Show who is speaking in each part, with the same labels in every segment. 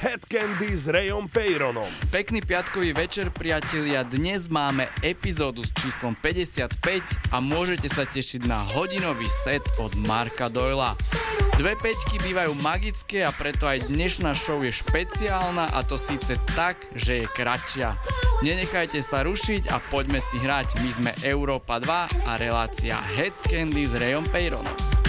Speaker 1: Head Candy s Rayom Peyronom.
Speaker 2: Pekný piatkový večer, priatelia. Dnes máme epizódu s číslom 55 a môžete sa tešiť na hodinový set od Marka Doyla. Dve peťky bývajú magické a preto aj dnešná show je špeciálna a to síce tak, že je kratšia. Nenechajte sa rušiť a poďme si hrať. My sme Európa 2 a relácia Head Candy s Rayom Peyronom.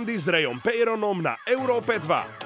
Speaker 3: Candy s Rayom Peyronom na Európe 2.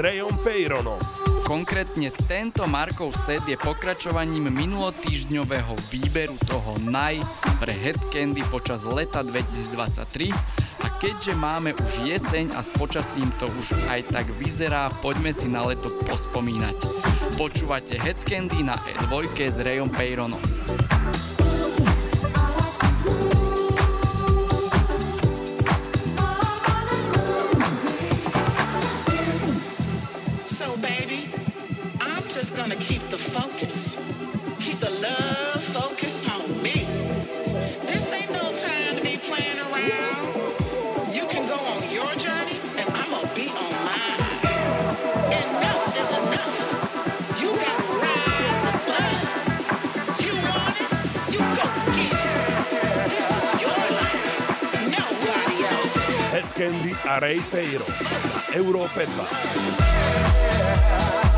Speaker 3: Rayom Peyronom.
Speaker 4: Konkrétne tento Markov set je pokračovaním minulotýždňového výberu toho naj pre Head Candy počas leta 2023 a keďže máme už jeseň a s počasím to už aj tak vyzerá, poďme si na leto pospomínať. Počúvate Head Candy na E2 s Rayom Peyronom.
Speaker 1: A Ray Feiro. Európe 2.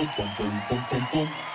Speaker 5: Tunggu.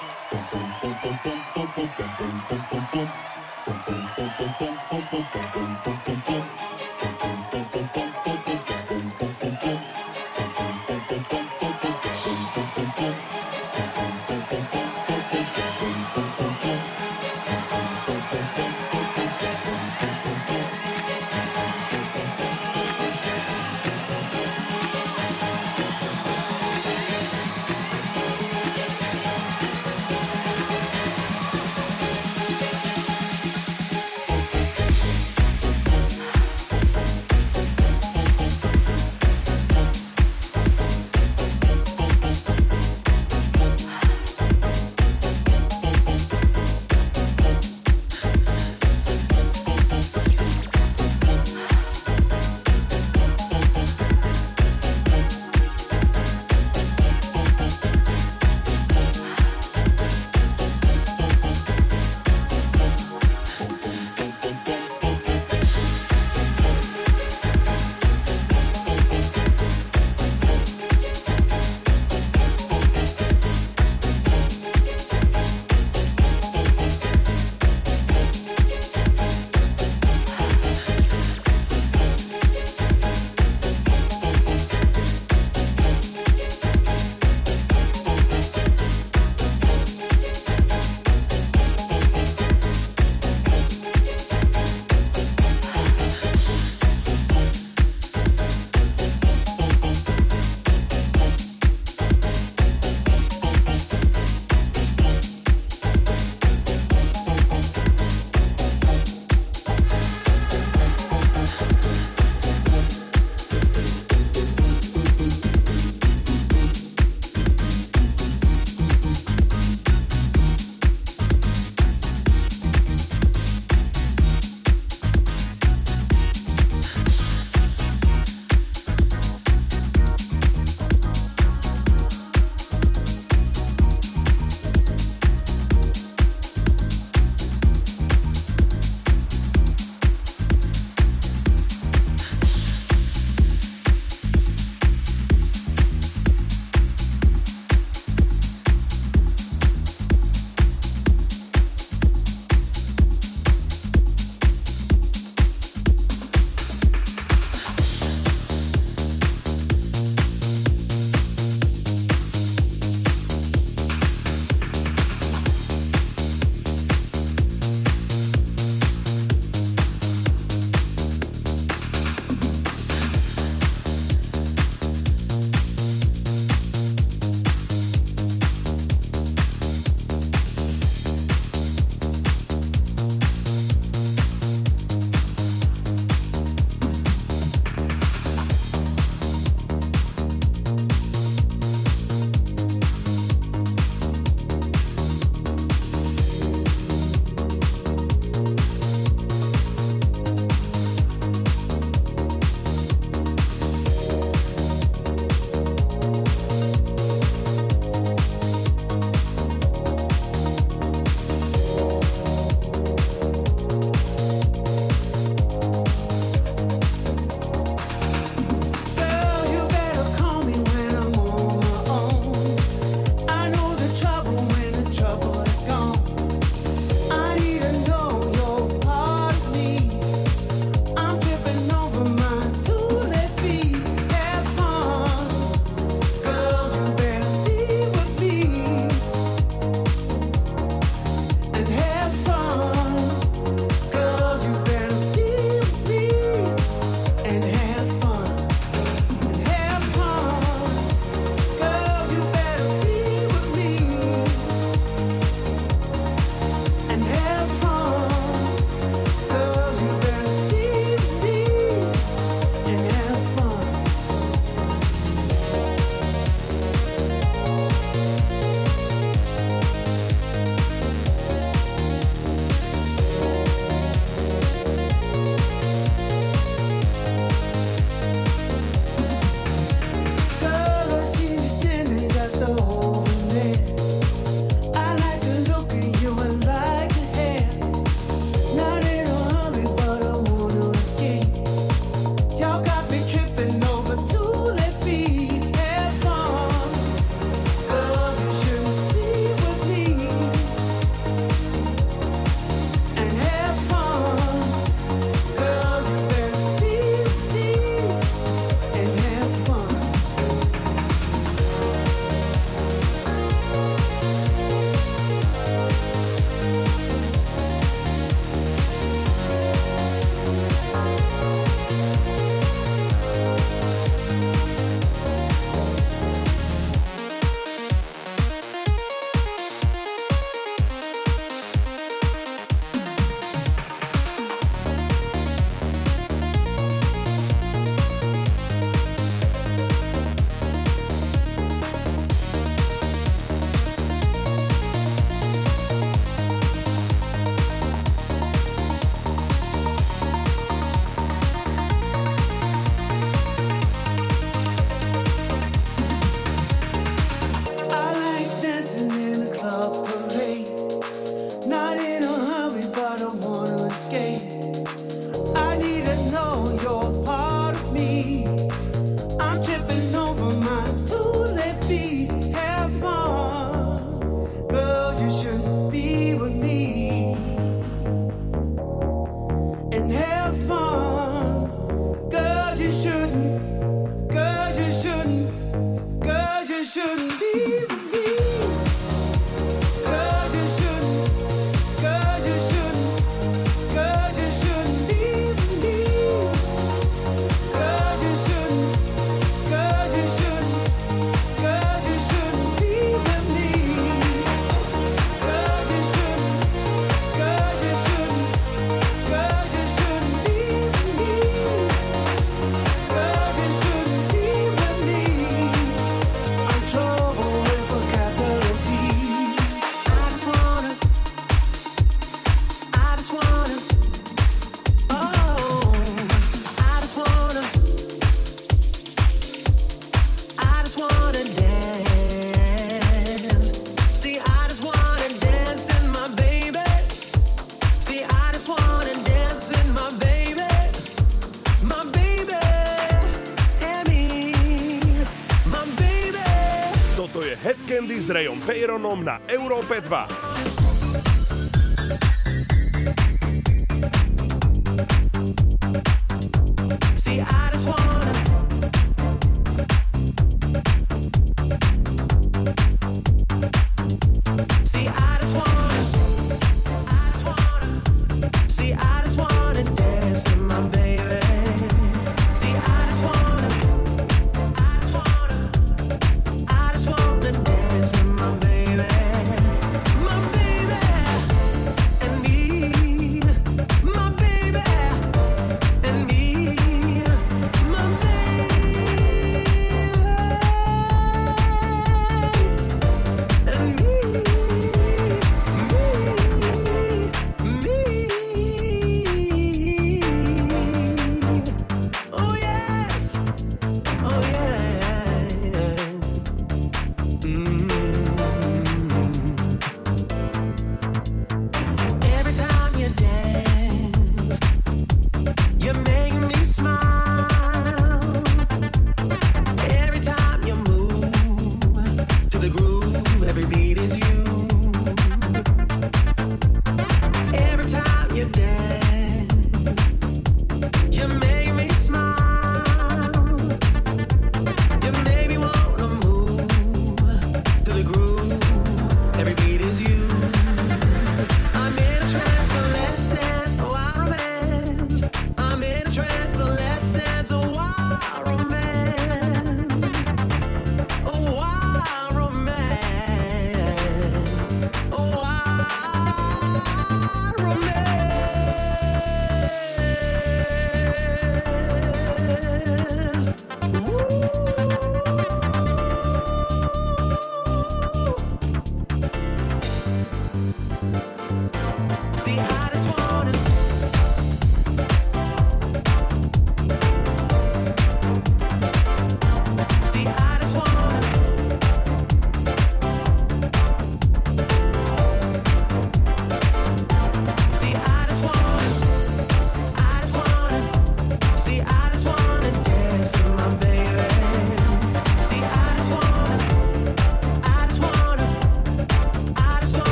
Speaker 5: S Rejom Peyronom na Európe 2.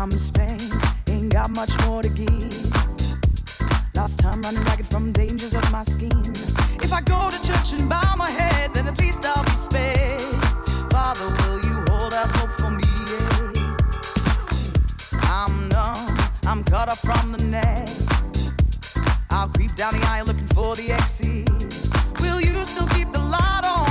Speaker 6: I'm in Spain, ain't got much more to give. Last time running ragged from dangers of my scheme. If I go to church and bow my head, then at least I'll be spared. Father, will you hold out hope for me? Yeah. I'm numb, I'm cut off from the net. I'll creep down the aisle looking for the exit. Will you still keep the light on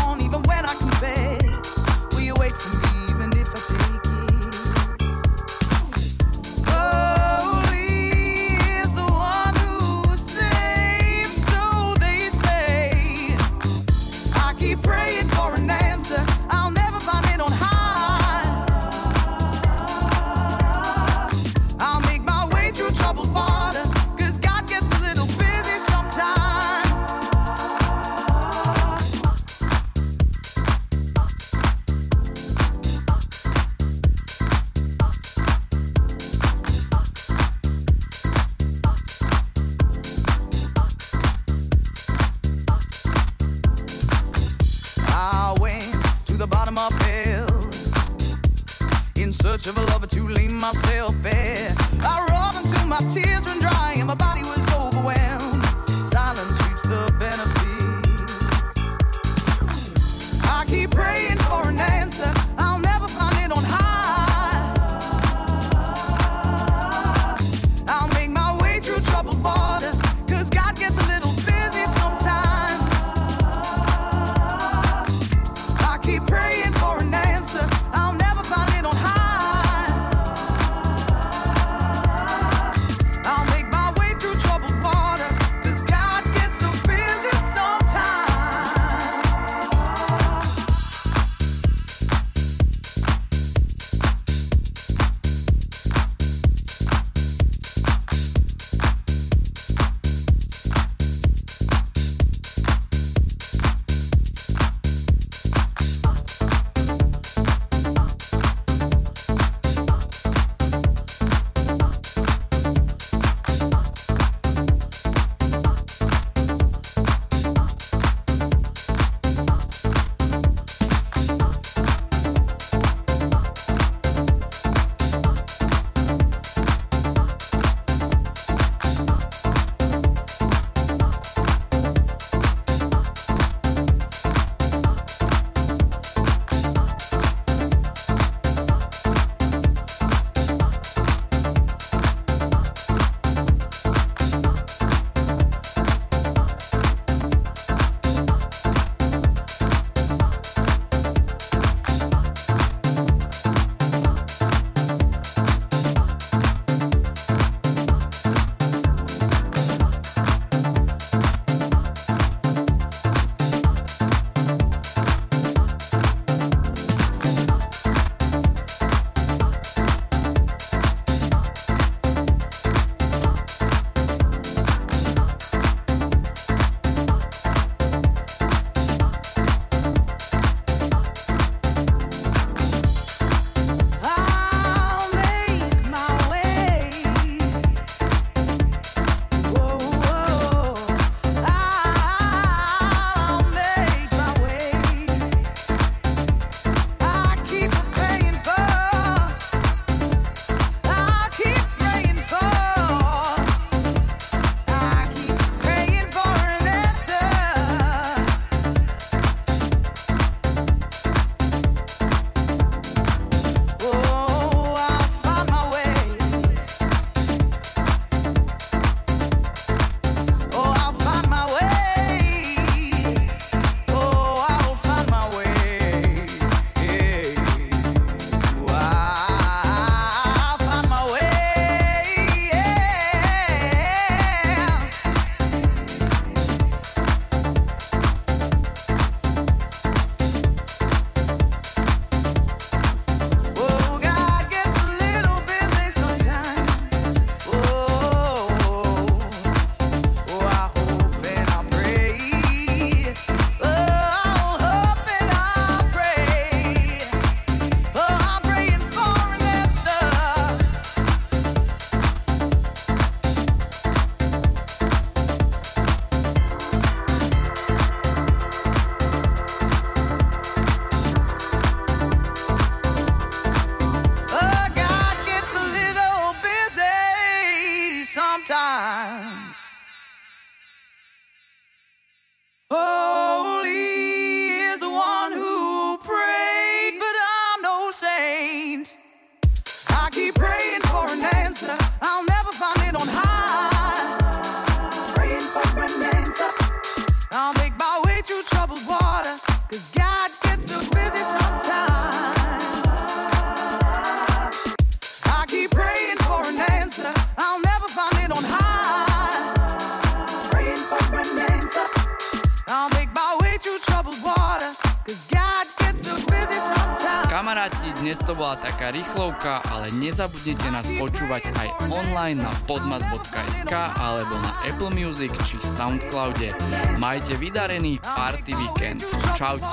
Speaker 6: Kamaráti, dnes to bola taká rýchlovka, ale nezabudnite nás počúvať aj online na podmas.sk alebo na Apple Music či Soundcloude. Majte vydarený party weekend. Čaute.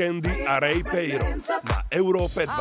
Speaker 1: Candy a Ray Peiro na Európe 2.